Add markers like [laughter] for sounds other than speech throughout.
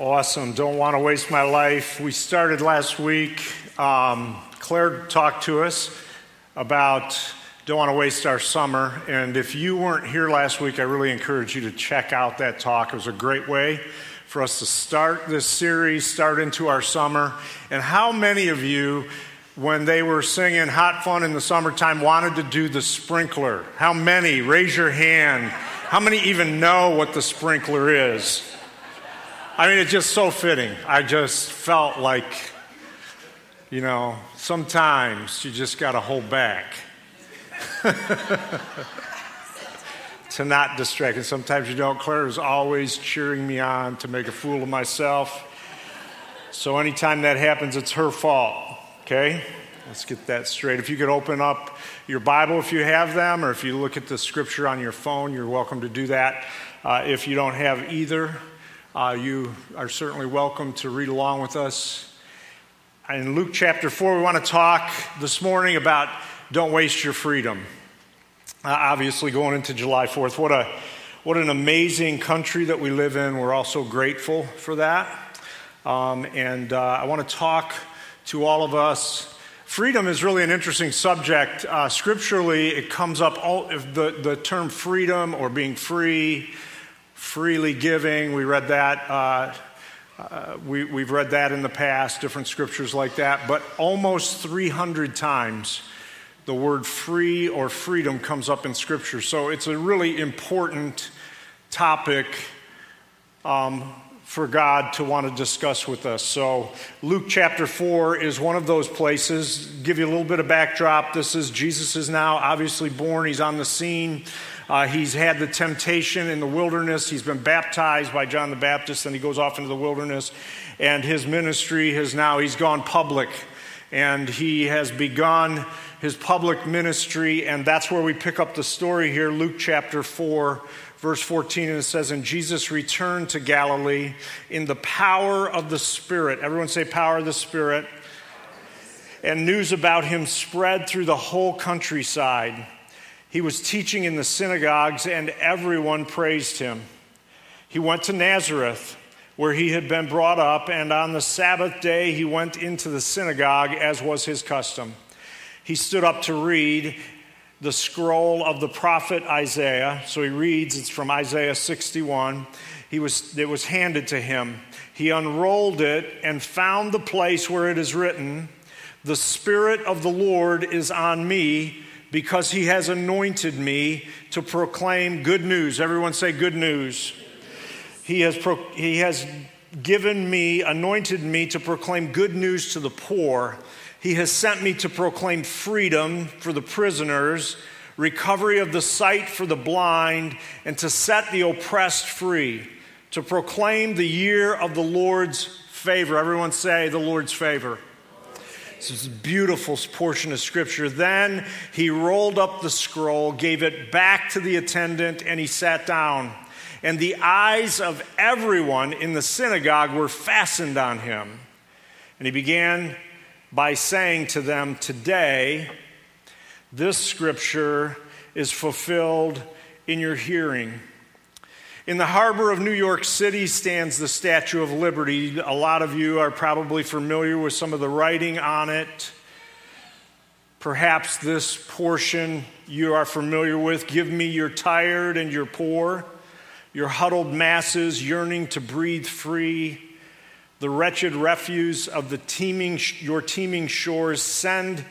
Awesome. Don't want to waste my life. We started last week. Um, Claire talked to us about don't want to waste our summer. And if you weren't here last week, I really encourage you to check out that talk. It was a great way for us to start this series, start into our summer. And how many of you, when they were singing Hot Fun in the Summertime, wanted to do the sprinkler? How many? Raise your hand. How many even know what the sprinkler is? I mean, it's just so fitting. I just felt like, you know, sometimes you just got to hold back [laughs] to not distract. And sometimes you don't. Claire is always cheering me on to make a fool of myself. So anytime that happens, it's her fault, okay? Let's get that straight. If you could open up your Bible if you have them, or if you look at the scripture on your phone, you're welcome to do that. Uh, if you don't have either, uh, you are certainly welcome to read along with us. In Luke chapter 4, we want to talk this morning about don't waste your freedom. Uh, obviously, going into July 4th, what, a, what an amazing country that we live in. We're also grateful for that. Um, and uh, I want to talk to all of us. Freedom is really an interesting subject. Uh, scripturally, it comes up, all, the, the term freedom or being free freely giving. We read that. Uh, uh, we, we've read that in the past, different scriptures like that. But almost 300 times the word free or freedom comes up in scripture. So it's a really important topic um, for God to want to discuss with us. So Luke chapter 4 is one of those places. Give you a little bit of backdrop. This is Jesus is now obviously born, he's on the scene. Uh, he's had the temptation in the wilderness. He's been baptized by John the Baptist, and he goes off into the wilderness. And his ministry has now, he's gone public. And he has begun his public ministry. And that's where we pick up the story here, Luke chapter 4, verse 14. And it says, And Jesus returned to Galilee in the power of the Spirit. Everyone say, power of the Spirit. And news about him spread through the whole countryside. He was teaching in the synagogues, and everyone praised him. He went to Nazareth, where he had been brought up, and on the Sabbath day he went into the synagogue, as was his custom. He stood up to read the scroll of the prophet Isaiah. So he reads, it's from Isaiah 61. He was, it was handed to him. He unrolled it and found the place where it is written, The Spirit of the Lord is on me because he has anointed me to proclaim good news. Everyone say good news. He has, pro- he has given me, anointed me to proclaim good news to the poor. He has sent me to proclaim freedom for the prisoners, recovery of the sight for the blind, and to set the oppressed free, to proclaim the year of the Lord's favor. Everyone say the Lord's favor. This is a beautiful portion of scripture. Then he rolled up the scroll, gave it back to the attendant, and he sat down. And the eyes of everyone in the synagogue were fastened on him. And he began by saying to them, Today, this scripture is fulfilled in your hearing. In the harbor of New York City stands the Statue of Liberty. A lot of you are probably familiar with some of the writing on it. Perhaps this portion you are familiar with. Give me your tired and your poor, your huddled masses yearning to breathe free, the wretched refuse of the teeming, your teeming shores. Send,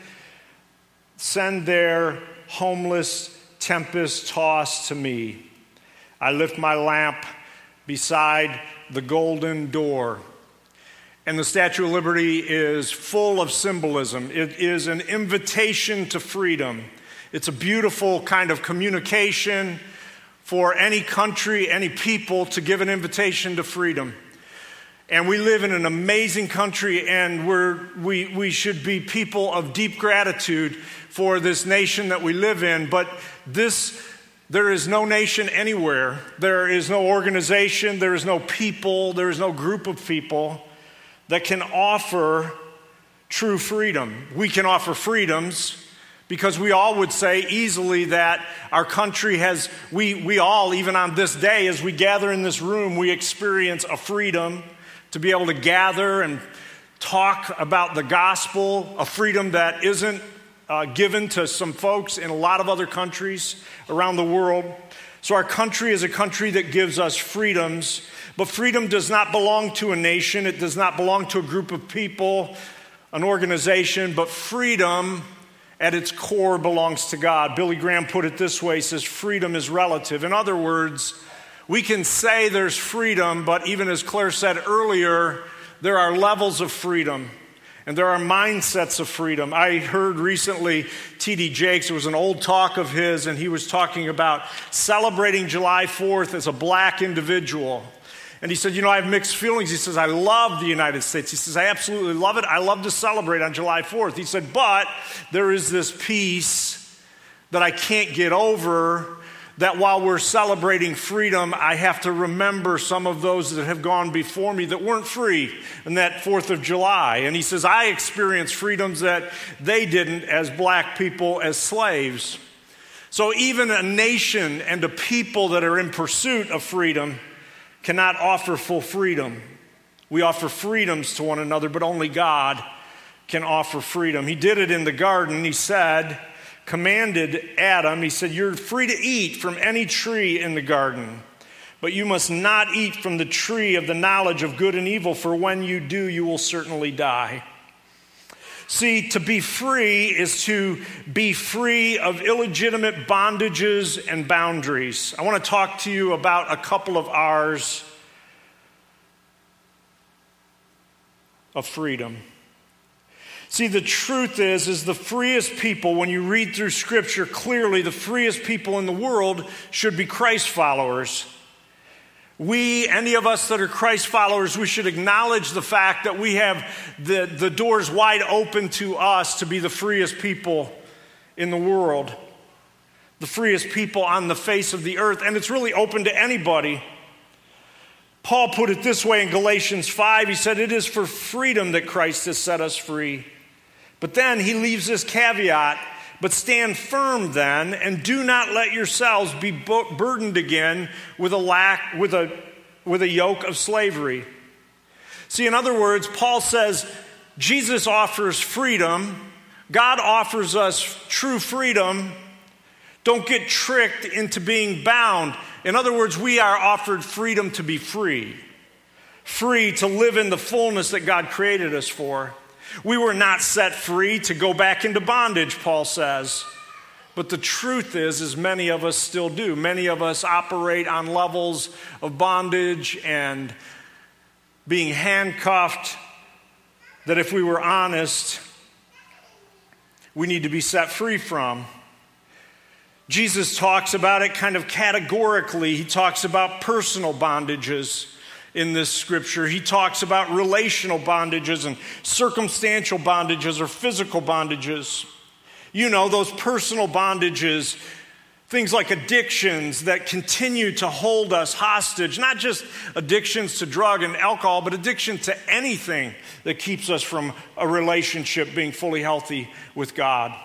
send their homeless tempest tossed to me. I lift my lamp beside the golden door. And the Statue of Liberty is full of symbolism. It is an invitation to freedom. It's a beautiful kind of communication for any country, any people to give an invitation to freedom. And we live in an amazing country, and we, we should be people of deep gratitude for this nation that we live in. But this there is no nation anywhere, there is no organization, there is no people, there is no group of people that can offer true freedom. We can offer freedoms because we all would say easily that our country has, we, we all, even on this day, as we gather in this room, we experience a freedom to be able to gather and talk about the gospel, a freedom that isn't uh, given to some folks in a lot of other countries around the world. So, our country is a country that gives us freedoms, but freedom does not belong to a nation, it does not belong to a group of people, an organization, but freedom at its core belongs to God. Billy Graham put it this way he says, Freedom is relative. In other words, we can say there's freedom, but even as Claire said earlier, there are levels of freedom. And there are mindsets of freedom. I heard recently T.D. Jakes, it was an old talk of his, and he was talking about celebrating July 4th as a black individual. And he said, You know, I have mixed feelings. He says, I love the United States. He says, I absolutely love it. I love to celebrate on July 4th. He said, But there is this piece that I can't get over that while we're celebrating freedom, I have to remember some of those that have gone before me that weren't free in that 4th of July. And he says, I experienced freedoms that they didn't as black people, as slaves. So even a nation and a people that are in pursuit of freedom cannot offer full freedom. We offer freedoms to one another, but only God can offer freedom. He did it in the garden. He said, commanded Adam, he said, You're free to eat from any tree in the garden, but you must not eat from the tree of the knowledge of good and evil, for when you do, you will certainly die. See, to be free is to be free of illegitimate bondages and boundaries. I want to talk to you about a couple of R's of freedom. See, the truth is, is the freest people, when you read through Scripture clearly, the freest people in the world should be Christ followers. We, any of us that are Christ followers, we should acknowledge the fact that we have the, the doors wide open to us to be the freest people in the world, the freest people on the face of the earth, and it's really open to anybody. Paul put it this way in Galatians 5 he said, It is for freedom that Christ has set us free. But then he leaves this caveat but stand firm then, and do not let yourselves be burdened again with a lack, with a, with a yoke of slavery. See, in other words, Paul says Jesus offers freedom, God offers us true freedom. Don't get tricked into being bound. In other words, we are offered freedom to be free, free to live in the fullness that God created us for. We were not set free to go back into bondage, Paul says. But the truth is, is many of us still do. Many of us operate on levels of bondage and being handcuffed that if we were honest, we need to be set free from. Jesus talks about it kind of categorically. He talks about personal bondages in this scripture. He talks about relational bondages and circumstantial bondages or physical bondages. You know, those personal bondages, things like addictions that continue to hold us hostage, not just addictions to drug and alcohol, but addiction to anything that keeps us from a relationship being fully healthy with God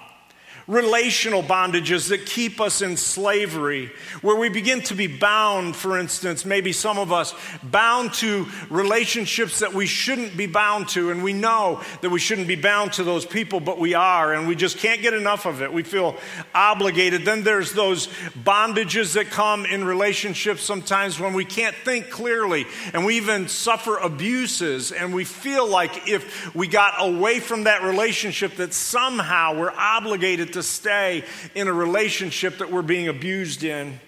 relational bondages that keep us in slavery, where we begin to be bound, for instance, maybe some of us, bound to relationships that we shouldn't be bound to. And we know that we shouldn't be bound to those people, but we are, and we just can't get enough of it. We feel obligated. Then there's those bondages that come in relationships sometimes when we can't think clearly, and we even suffer abuses, and we feel like if we got away from that relationship, that somehow we're obligated to stay in a relationship that we're being abused in.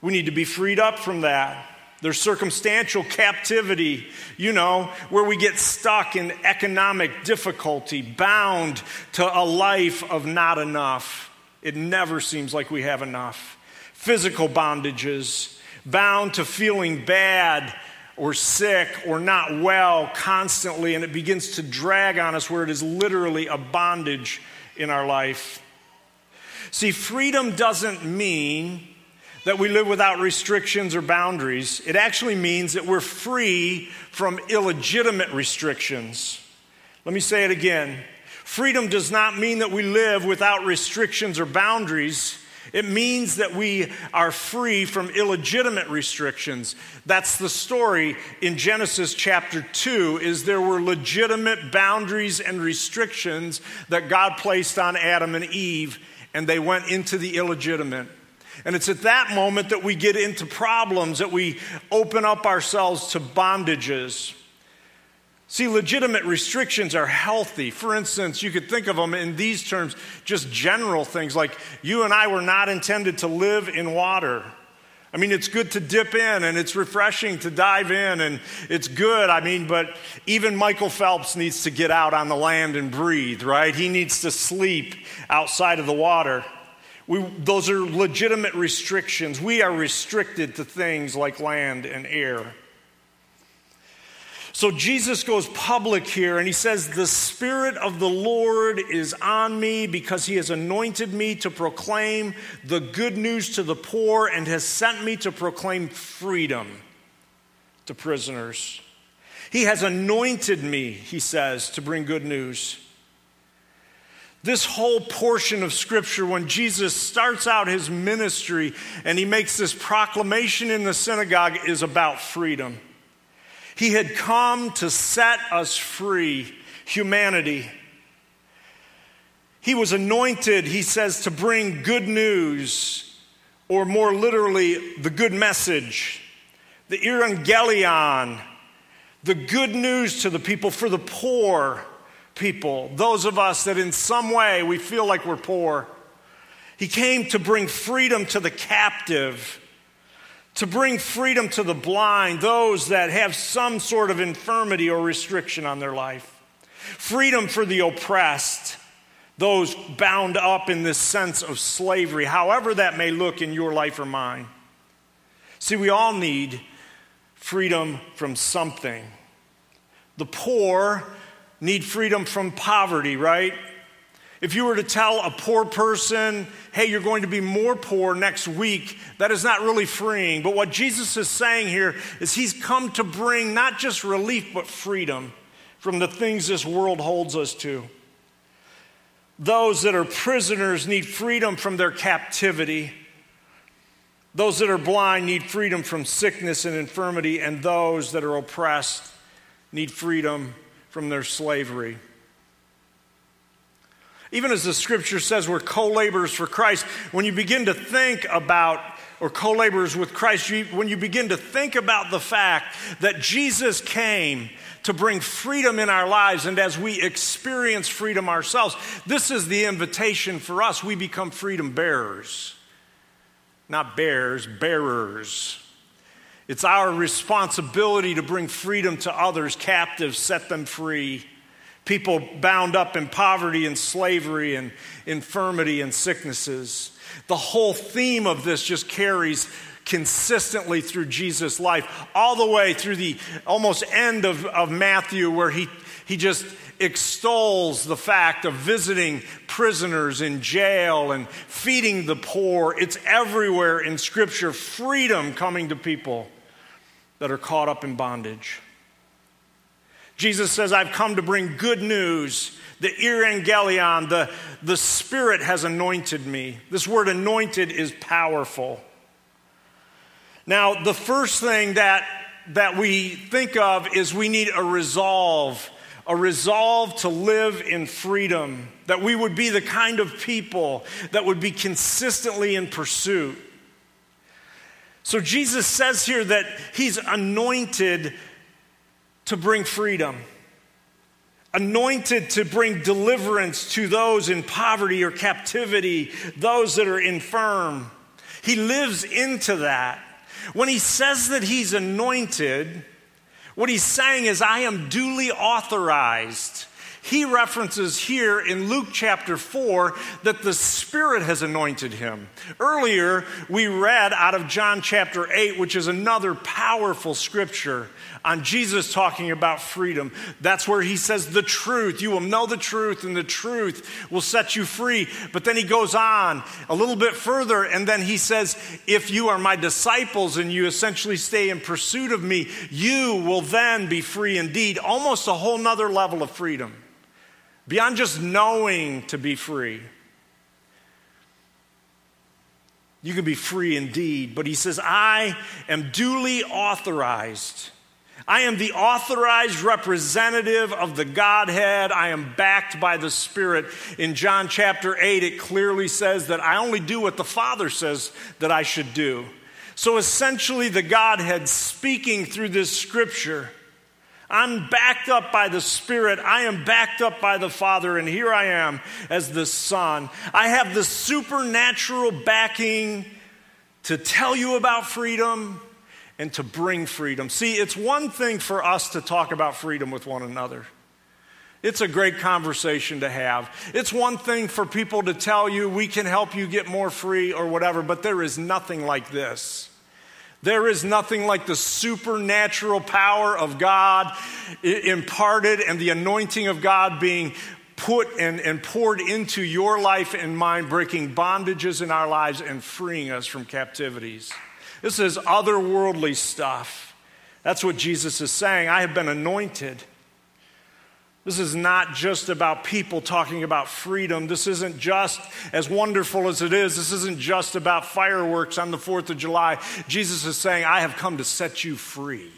We need to be freed up from that. There's circumstantial captivity, you know, where we get stuck in economic difficulty, bound to a life of not enough. It never seems like we have enough. Physical bondages, bound to feeling bad or sick or not well constantly, and it begins to drag on us where it is literally a bondage in our life. See, freedom doesn't mean that we live without restrictions or boundaries. It actually means that we're free from illegitimate restrictions. Let me say it again. Freedom does not mean that we live without restrictions or boundaries. It means that we are free from illegitimate restrictions. That's the story in Genesis chapter 2 is there were legitimate boundaries and restrictions that God placed on Adam and Eve and they went into the illegitimate. And it's at that moment that we get into problems, that we open up ourselves to bondages. See, legitimate restrictions are healthy. For instance, you could think of them in these terms, just general things like you and I were not intended to live in water. I mean, it's good to dip in and it's refreshing to dive in and it's good. I mean, but even Michael Phelps needs to get out on the land and breathe, right? He needs to sleep outside of the water. We, those are legitimate restrictions. We are restricted to things like land and air. So Jesus goes public here and he says, The Spirit of the Lord is on me because he has anointed me to proclaim the good news to the poor and has sent me to proclaim freedom to prisoners. He has anointed me, he says, to bring good news. This whole portion of Scripture, when Jesus starts out his ministry and he makes this proclamation in the synagogue, is about freedom. He had come to set us free, humanity. He was anointed, he says, to bring good news, or more literally, the good message, the evangelion, the good news to the people for the poor people, those of us that in some way we feel like we're poor. He came to bring freedom to the captive to bring freedom to the blind, those that have some sort of infirmity or restriction on their life, freedom for the oppressed, those bound up in this sense of slavery, however that may look in your life or mine. See, we all need freedom from something. The poor need freedom from poverty, right? If you were to tell a poor person, hey, you're going to be more poor next week, that is not really freeing. But what Jesus is saying here is he's come to bring not just relief, but freedom from the things this world holds us to. Those that are prisoners need freedom from their captivity. Those that are blind need freedom from sickness and infirmity, and those that are oppressed need freedom from their slavery. Even as the scripture says, we're co laborers for Christ. When you begin to think about, or co laborers with Christ, you, when you begin to think about the fact that Jesus came to bring freedom in our lives, and as we experience freedom ourselves, this is the invitation for us. We become freedom bearers. Not bears, bearers. It's our responsibility to bring freedom to others, captives, set them free people bound up in poverty and slavery and infirmity and sicknesses. The whole theme of this just carries consistently through Jesus' life, all the way through the almost end of, of Matthew, where he, he just extols the fact of visiting prisoners in jail and feeding the poor. It's everywhere in Scripture, freedom coming to people that are caught up in bondage. Jesus says, I've come to bring good news. The evangelion, the, the Spirit has anointed me. This word anointed is powerful. Now, the first thing that, that we think of is we need a resolve, a resolve to live in freedom, that we would be the kind of people that would be consistently in pursuit. So, Jesus says here that He's anointed to bring freedom, anointed to bring deliverance to those in poverty or captivity, those that are infirm. He lives into that. When he says that he's anointed, what he's saying is, I am duly authorized he references here in Luke chapter 4 that the Spirit has anointed him. Earlier, we read out of John chapter 8, which is another powerful scripture on Jesus talking about freedom. That's where he says, The truth. You will know the truth, and the truth will set you free. But then he goes on a little bit further, and then he says, If you are my disciples and you essentially stay in pursuit of me, you will then be free indeed. Almost a whole nother level of freedom beyond just knowing to be free. You can be free indeed. But he says, I am duly authorized. I am the authorized representative of the Godhead. I am backed by the Spirit. In John chapter 8, it clearly says that I only do what the Father says that I should do. So essentially, the Godhead speaking through this scripture. I'm backed up by the Spirit. I am backed up by the Father, and here I am as the Son. I have the supernatural backing to tell you about freedom and to bring freedom. See, it's one thing for us to talk about freedom with one another. It's a great conversation to have. It's one thing for people to tell you, we can help you get more free or whatever, but there is nothing like this. There is nothing like the supernatural power of God imparted and the anointing of God being put and, and poured into your life and mine, breaking bondages in our lives and freeing us from captivities. This is otherworldly stuff. That's what Jesus is saying. I have been anointed. This is not just about people talking about freedom. This isn't just, as wonderful as it is, this isn't just about fireworks on the 4th of July. Jesus is saying, I have come to set you free.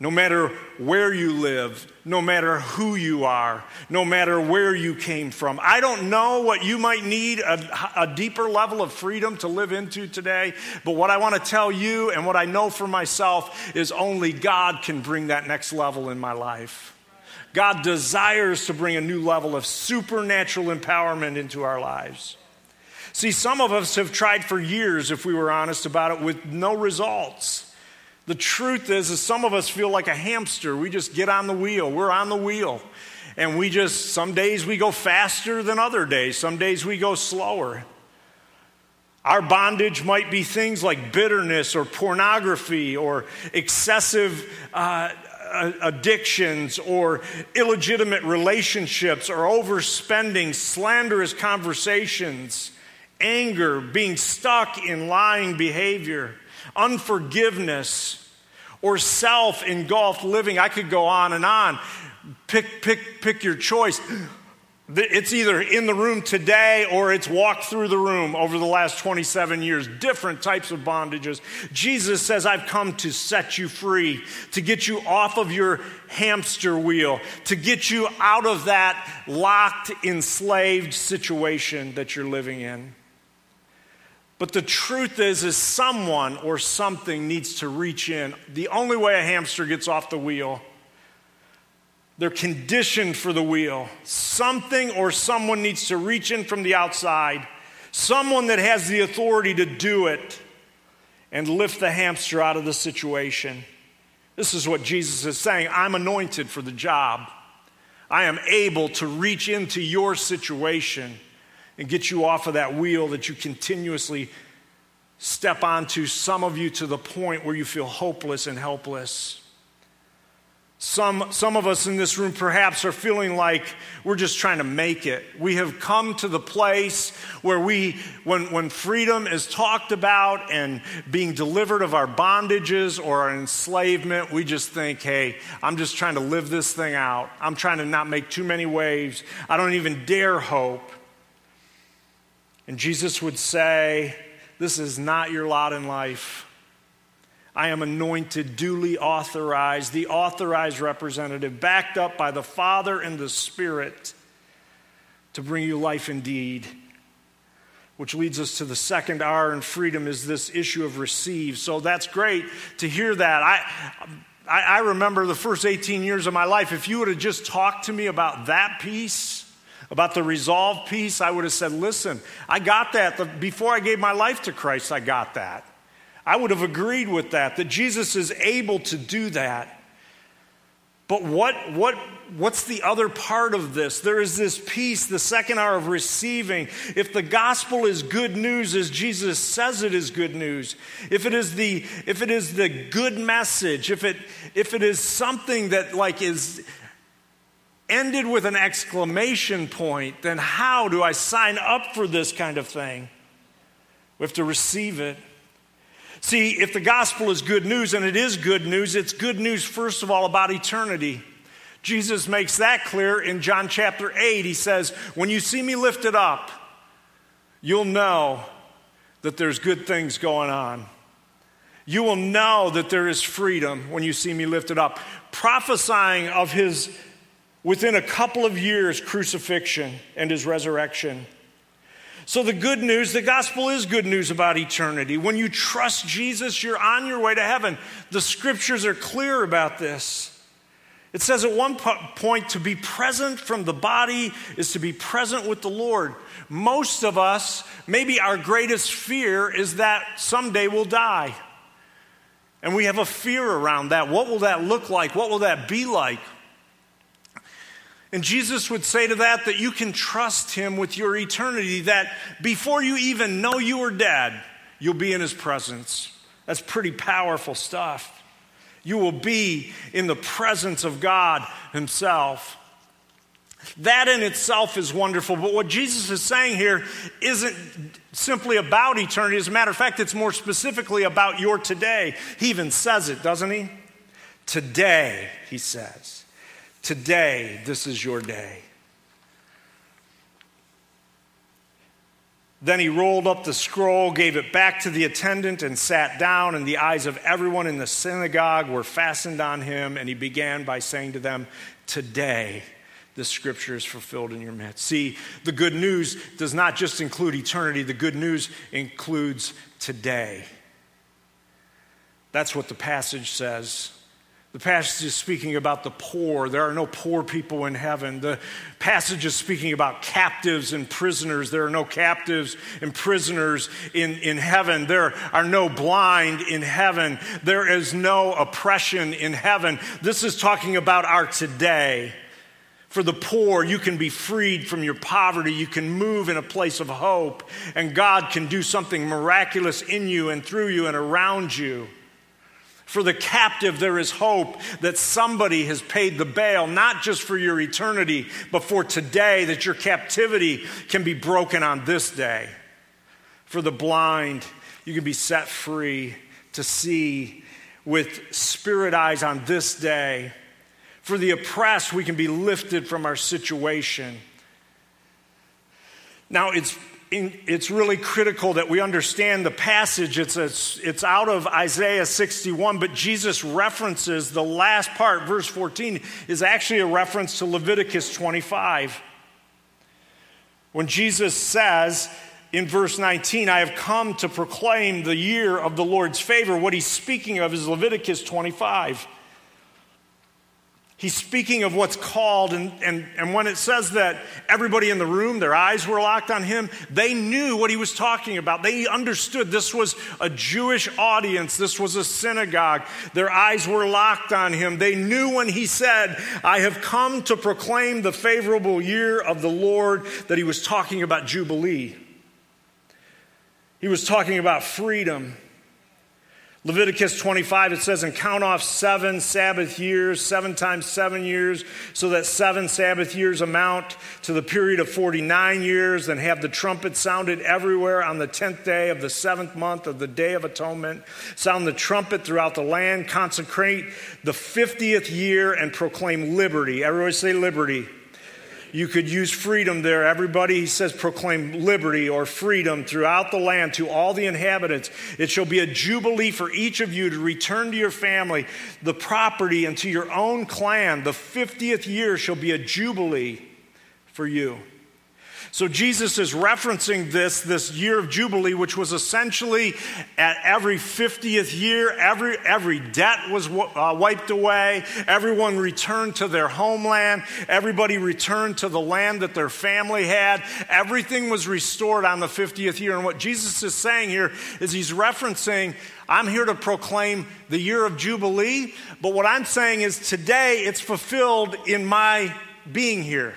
No matter where you live, no matter who you are, no matter where you came from. I don't know what you might need a, a, deeper level of freedom to live into today, but what I want to tell you and what I know for myself is only God can bring that next level in my life. God desires to bring a new level of supernatural empowerment into our lives. See, some of us have tried for years, if we were honest about it, with no results. The truth is, is some of us feel like a hamster. We just get on the wheel. We're on the wheel. And we just, some days we go faster than other days. Some days we go slower. Our bondage might be things like bitterness or pornography or excessive uh, addictions or illegitimate relationships or overspending, slanderous conversations, anger, being stuck in lying behavior unforgiveness, or self engulfed living. I could go on and on. Pick, pick, pick your choice. It's either in the room today or it's walked through the room over the last 27 years. Different types of bondages. Jesus says, I've come to set you free, to get you off of your hamster wheel, to get you out of that locked, enslaved situation that you're living in. But the truth is, is someone or something needs to reach in. The only way a hamster gets off the wheel, they're conditioned for the wheel. Something or someone needs to reach in from the outside, someone that has the authority to do it and lift the hamster out of the situation. This is what Jesus is saying. I'm anointed for the job. I am able to reach into your situation and get you off of that wheel that you continuously step onto, some of you to the point where you feel hopeless and helpless. Some, some of us in this room perhaps are feeling like we're just trying to make it. We have come to the place where we, when, when freedom is talked about and being delivered of our bondages or our enslavement, we just think, hey, I'm just trying to live this thing out. I'm trying to not make too many waves. I don't even dare hope. And Jesus would say, This is not your lot in life. I am anointed, duly authorized, the authorized representative, backed up by the Father and the Spirit to bring you life indeed. Which leads us to the second R in freedom is this issue of receive. So that's great to hear that. I, I, I remember the first 18 years of my life. If you would have just talked to me about that piece, about the resolve piece, I would have said, listen, I got that. Before I gave my life to Christ, I got that. I would have agreed with that, that Jesus is able to do that. But what, what, what's the other part of this? There is this piece, the second R of receiving. If the gospel is good news as Jesus says it is good news, if it is the, if it is the good message, if it, if it is something that like is ended with an exclamation point, then how do I sign up for this kind of thing? We have to receive it. See, if the gospel is good news, and it is good news, it's good news, first of all, about eternity. Jesus makes that clear in John chapter 8. He says, When you see me lifted up, you'll know that there's good things going on. You will know that there is freedom when you see me lifted up. Prophesying of his, within a couple of years, crucifixion and his resurrection. So, the good news, the gospel is good news about eternity. When you trust Jesus, you're on your way to heaven. The scriptures are clear about this. It says at one point, to be present from the body is to be present with the Lord. Most of us, maybe our greatest fear is that someday we'll die. And we have a fear around that. What will that look like? What will that be like? And Jesus would say to that that you can trust him with your eternity, that before you even know you are dead, you'll be in his presence. That's pretty powerful stuff. You will be in the presence of God himself. That in itself is wonderful, but what Jesus is saying here isn't simply about eternity. As a matter of fact, it's more specifically about your today. He even says it, doesn't he? Today, he says. Today, this is your day. Then he rolled up the scroll, gave it back to the attendant, and sat down. And the eyes of everyone in the synagogue were fastened on him. And he began by saying to them, Today, the scripture is fulfilled in your midst. See, the good news does not just include eternity, the good news includes today. That's what the passage says. The passage is speaking about the poor. There are no poor people in heaven. The passage is speaking about captives and prisoners. There are no captives and prisoners in, in heaven. There are no blind in heaven. There is no oppression in heaven. This is talking about our today. For the poor, you can be freed from your poverty. You can move in a place of hope, and God can do something miraculous in you and through you and around you. For the captive, there is hope that somebody has paid the bail, not just for your eternity, but for today, that your captivity can be broken on this day. For the blind, you can be set free to see with spirit eyes on this day. For the oppressed, we can be lifted from our situation. Now, it's it's really critical that we understand the passage. It's, a, it's out of Isaiah 61, but Jesus references the last part, verse 14, is actually a reference to Leviticus 25. When Jesus says in verse 19, I have come to proclaim the year of the Lord's favor, what he's speaking of is Leviticus 25. He's speaking of what's called, and, and, and when it says that everybody in the room, their eyes were locked on him, they knew what he was talking about. They understood this was a Jewish audience, this was a synagogue. Their eyes were locked on him. They knew when he said, I have come to proclaim the favorable year of the Lord, that he was talking about Jubilee. He was talking about freedom. Leviticus 25, it says, and count off seven Sabbath years, seven times seven years, so that seven Sabbath years amount to the period of 49 years, and have the trumpet sounded everywhere on the 10th day of the seventh month of the Day of Atonement. Sound the trumpet throughout the land, consecrate the 50th year, and proclaim liberty. Everybody say liberty. You could use freedom there. Everybody, he says, proclaim liberty or freedom throughout the land to all the inhabitants. It shall be a jubilee for each of you to return to your family, the property, and to your own clan. The 50th year shall be a jubilee for you. So Jesus is referencing this, this year of Jubilee, which was essentially at every 50th year, every, every debt was uh, wiped away, everyone returned to their homeland, everybody returned to the land that their family had, everything was restored on the 50th year. And what Jesus is saying here is he's referencing, I'm here to proclaim the year of Jubilee, but what I'm saying is today it's fulfilled in my being here,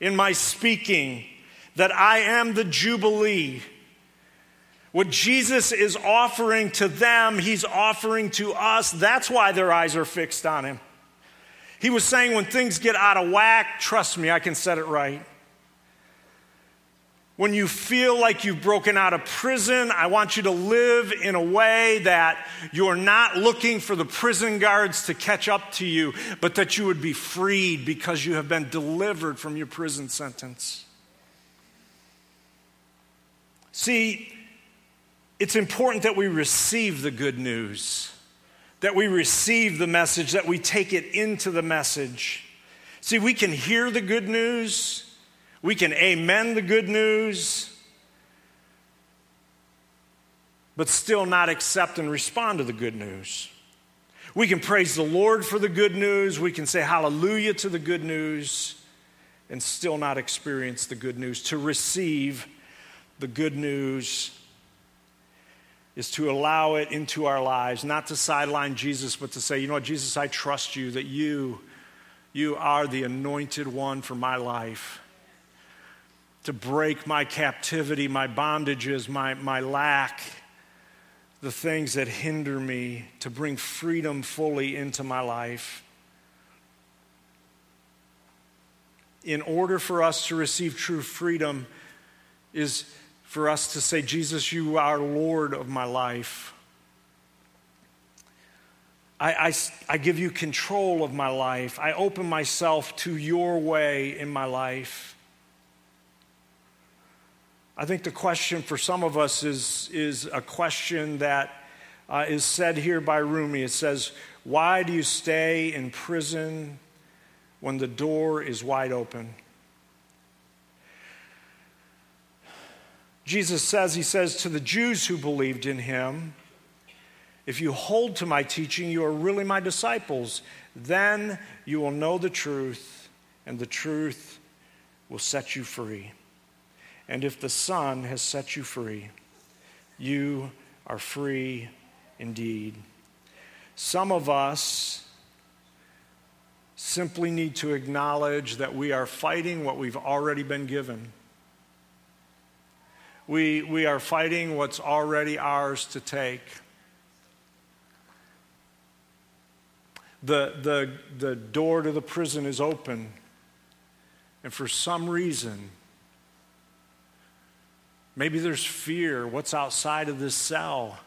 in my speaking, that I am the Jubilee. What Jesus is offering to them, he's offering to us. That's why their eyes are fixed on him. He was saying, when things get out of whack, trust me, I can set it right. When you feel like you've broken out of prison, I want you to live in a way that you're not looking for the prison guards to catch up to you, but that you would be freed because you have been delivered from your prison sentence. See, it's important that we receive the good news, that we receive the message, that we take it into the message. See, we can hear the good news, we can amen the good news, but still not accept and respond to the good news. We can praise the Lord for the good news, we can say hallelujah to the good news, and still not experience the good news. To receive the good news is to allow it into our lives, not to sideline Jesus, but to say, you know what, Jesus, I trust you that you, you are the anointed one for my life. To break my captivity, my bondages, my, my lack, the things that hinder me, to bring freedom fully into my life. In order for us to receive true freedom, is for us to say, Jesus, you are Lord of my life. I, I, I, give you control of my life. I open myself to your way in my life. I think the question for some of us is, is a question that uh, is said here by Rumi. It says, Why do you stay in prison when the door is wide open? Jesus says, He says to the Jews who believed in Him, If you hold to my teaching, you are really my disciples. Then you will know the truth, and the truth will set you free. And if the Son has set you free, you are free indeed. Some of us simply need to acknowledge that we are fighting what we've already been given. We, we are fighting what's already ours to take. The, the, the door to the prison is open, and for some reason, maybe there's fear what's outside of this cell.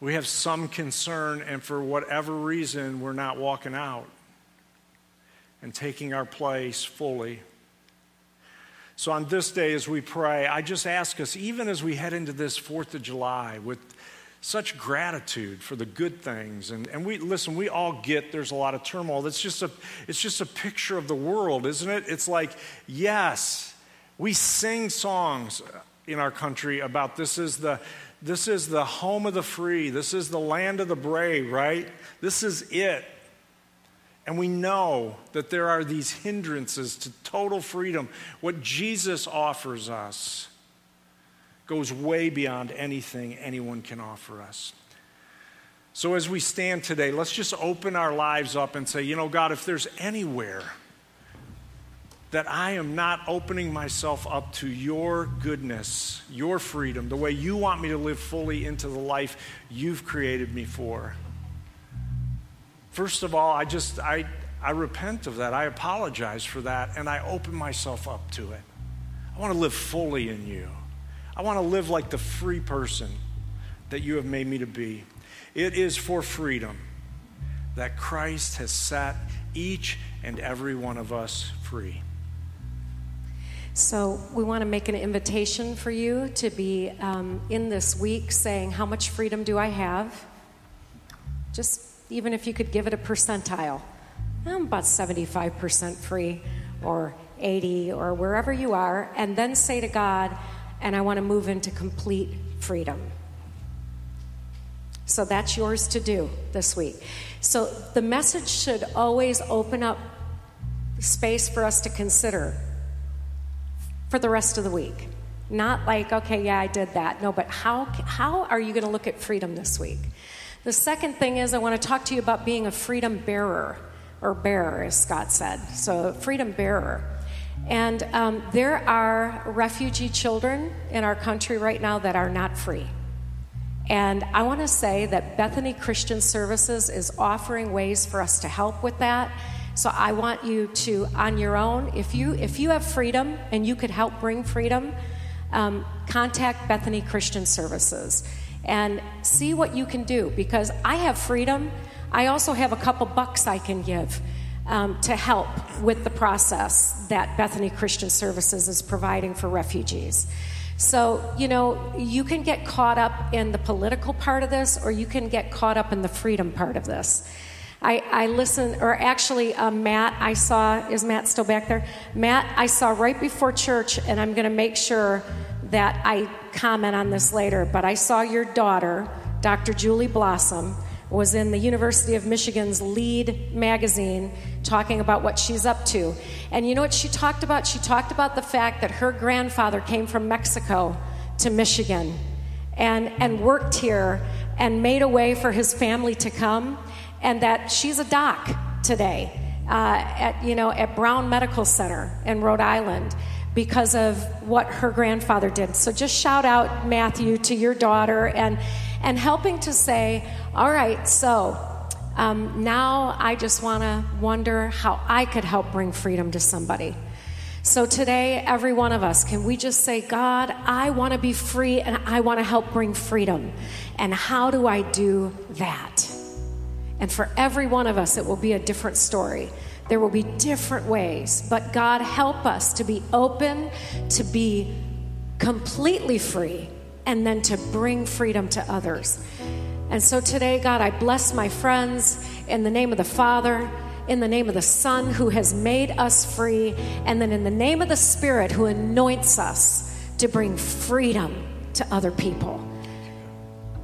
We have some concern, and for whatever reason, we're not walking out and taking our place fully. So, on this day, as we pray, I just ask us, even as we head into this 4th of July with such gratitude for the good things, and, and we listen, we all get there's a lot of turmoil. That's just a, it's just a picture of the world, isn't it? It's like, yes, we sing songs in our country about this is the this is the home of the free, this is the land of the brave, right? This is it. And we know that there are these hindrances to total freedom. What Jesus offers us goes way beyond anything anyone can offer us. So, as we stand today, let's just open our lives up and say, you know, God, if there's anywhere that I am not opening myself up to your goodness, your freedom, the way you want me to live fully into the life you've created me for First of all, I just, I, I repent of that. I apologize for that, and I open myself up to it. I want to live fully in you. I want to live like the free person that you have made me to be. It is for freedom that Christ has set each and every one of us free. So, we want to make an invitation for you to be um, in this week saying, How much freedom do I have? Just even if you could give it a percentile, I'm about 75% free or 80 or wherever you are, and then say to God, and I want to move into complete freedom. So that's yours to do this week. So the message should always open up space for us to consider for the rest of the week. Not like, okay, yeah, I did that. No, but how, how are you going to look at freedom this week? The second thing is, I want to talk to you about being a freedom bearer, or bearer, as Scott said. So, freedom bearer. And um, there are refugee children in our country right now that are not free. And I want to say that Bethany Christian Services is offering ways for us to help with that. So I want you to, on your own, if you if you have freedom and you could help bring freedom, um, contact Bethany Christian Services and see what you can do because I have freedom. I also have a couple bucks I can give um, to help with the process that Bethany Christian Services is providing for refugees. So, you know, you can get caught up in the political part of this, or you can get caught up in the freedom part of this. I, I or actually, uh, Matt, I saw, is Matt still back there? Matt, I saw right before church, and I'm going to make sure that I comment on this later, but I saw your daughter, Dr. Julie Blossom, was in the University of Michigan's lead magazine talking about what she's up to. And you know what she talked about? She talked about the fact that her grandfather came from Mexico to Michigan and, and worked here and made a way for his family to come, and that she's a doc today. Uh, at you know at Brown Medical Center in Rhode Island, because of what her grandfather did. So just shout out, Matthew, to your daughter and, and helping to say, all right, so um, now I just want to wonder how I could help bring freedom to somebody. So today, every one of us, can we just say, God, I want to be free and I want to help bring freedom. And how do I do that? And for every one of us, it will be a different story. There will be different ways, but God, help us to be open, to be completely free, and then to bring freedom to others. And so today, God, I bless my friends in the name of the Father, in the name of the Son who has made us free, and then in the name of the Spirit who anoints us to bring freedom to other people.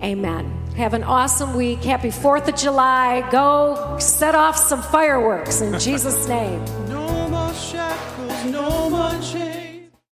Amen. Have an awesome week. Happy 4th of July. Go set off some fireworks in [laughs] Jesus' name. No